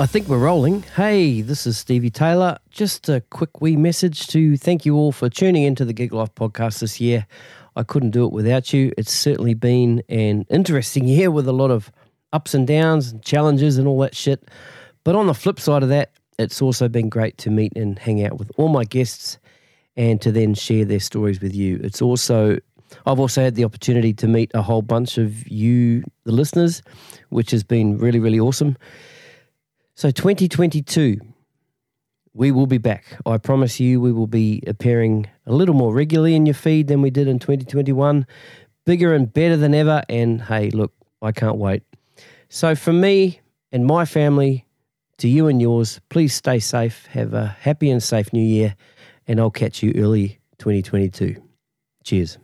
I think we're rolling. Hey, this is Stevie Taylor. Just a quick wee message to thank you all for tuning into the Gig Life podcast this year. I couldn't do it without you. It's certainly been an interesting year with a lot of ups and downs and challenges and all that shit. But on the flip side of that, it's also been great to meet and hang out with all my guests and to then share their stories with you. It's also I've also had the opportunity to meet a whole bunch of you, the listeners, which has been really, really awesome. So, 2022, we will be back. I promise you, we will be appearing a little more regularly in your feed than we did in 2021. Bigger and better than ever. And hey, look, I can't wait. So, for me and my family, to you and yours, please stay safe. Have a happy and safe new year. And I'll catch you early 2022. Cheers.